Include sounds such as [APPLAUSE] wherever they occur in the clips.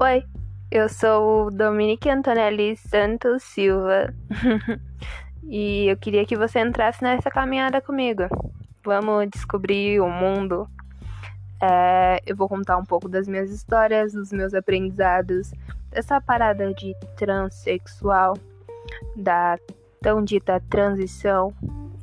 Oi, eu sou Dominique Antonelli Santos Silva [LAUGHS] e eu queria que você entrasse nessa caminhada comigo. Vamos descobrir o mundo. É, eu vou contar um pouco das minhas histórias, dos meus aprendizados, dessa parada de transexual, da tão dita transição.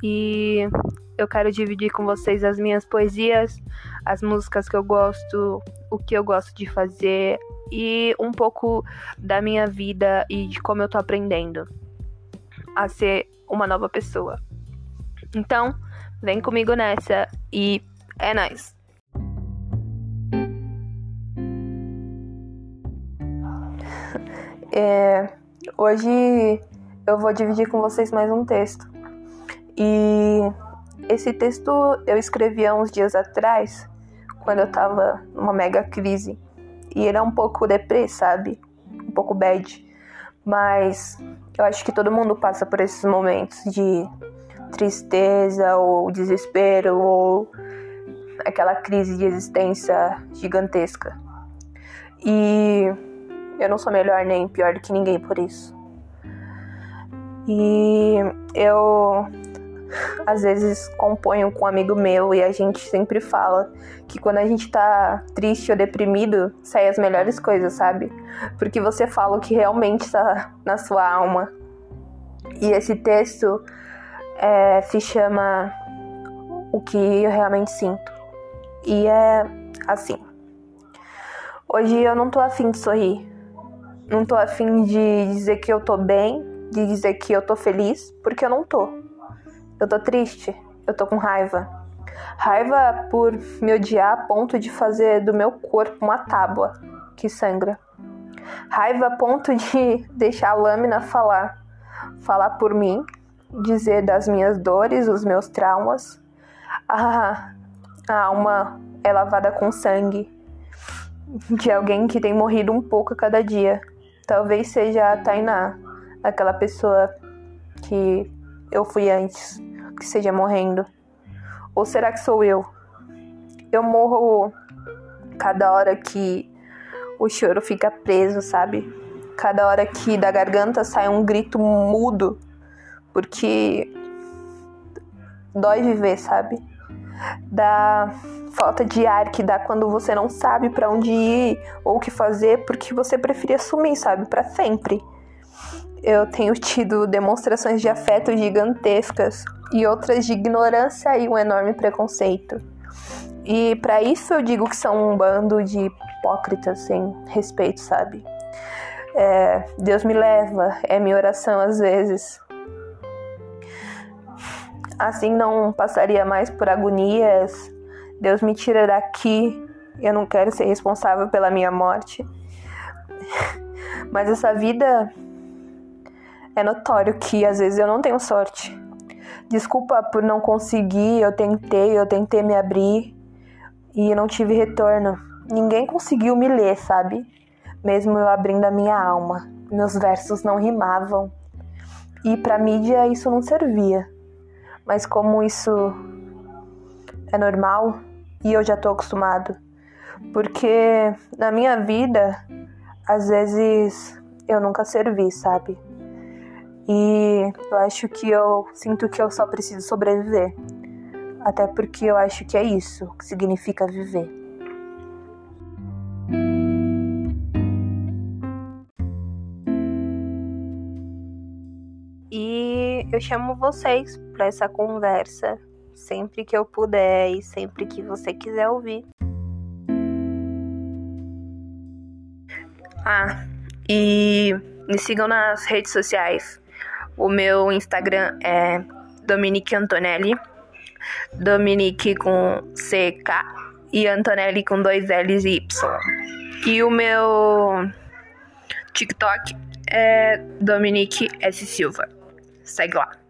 E eu quero dividir com vocês as minhas poesias, as músicas que eu gosto, o que eu gosto de fazer, e um pouco da minha vida e de como eu tô aprendendo a ser uma nova pessoa. Então, vem comigo nessa e é nóis! É, hoje eu vou dividir com vocês mais um texto. E esse texto eu escrevi há uns dias atrás, quando eu tava numa mega crise e ele é um pouco deprê, sabe? Um pouco bad. Mas eu acho que todo mundo passa por esses momentos de tristeza ou desespero ou aquela crise de existência gigantesca. E eu não sou melhor nem pior do que ninguém por isso. E eu às vezes componho com um amigo meu e a gente sempre fala que quando a gente tá triste ou deprimido, saem as melhores coisas, sabe? Porque você fala o que realmente tá na sua alma. E esse texto é, se chama O que eu realmente sinto. E é assim. Hoje eu não tô afim de sorrir. Não tô afim de dizer que eu tô bem, de dizer que eu tô feliz, porque eu não tô. Eu tô triste, eu tô com raiva. Raiva por me odiar a ponto de fazer do meu corpo uma tábua que sangra. Raiva a ponto de [LAUGHS] deixar a lâmina falar. Falar por mim, dizer das minhas dores, os meus traumas. Ah, a alma é lavada com sangue de alguém que tem morrido um pouco a cada dia. Talvez seja a Tainá, aquela pessoa que eu fui antes que esteja morrendo? Ou será que sou eu? Eu morro cada hora que o choro fica preso, sabe? Cada hora que da garganta sai um grito mudo, porque dói viver, sabe? Da falta de ar que dá quando você não sabe para onde ir ou o que fazer, porque você preferia sumir, sabe, para sempre eu tenho tido demonstrações de afeto gigantescas e outras de ignorância e um enorme preconceito. E para isso eu digo que são um bando de hipócritas sem respeito, sabe? É, Deus me leva, é minha oração às vezes. Assim não passaria mais por agonias. Deus me tira daqui. Eu não quero ser responsável pela minha morte. [LAUGHS] Mas essa vida é notório que às vezes eu não tenho sorte. Desculpa por não conseguir, eu tentei, eu tentei me abrir e não tive retorno. Ninguém conseguiu me ler, sabe? Mesmo eu abrindo a minha alma. Meus versos não rimavam. E pra mídia isso não servia. Mas como isso é normal e eu já tô acostumado. Porque na minha vida, às vezes eu nunca servi, sabe? E eu acho que eu sinto que eu só preciso sobreviver. Até porque eu acho que é isso que significa viver. E eu chamo vocês para essa conversa sempre que eu puder e sempre que você quiser ouvir. Ah, e me sigam nas redes sociais o meu Instagram é Dominique Antonelli. Dominique com CK e Antonelli com dois L's e Y. E o meu TikTok é Dominique S. Silva. Segue lá.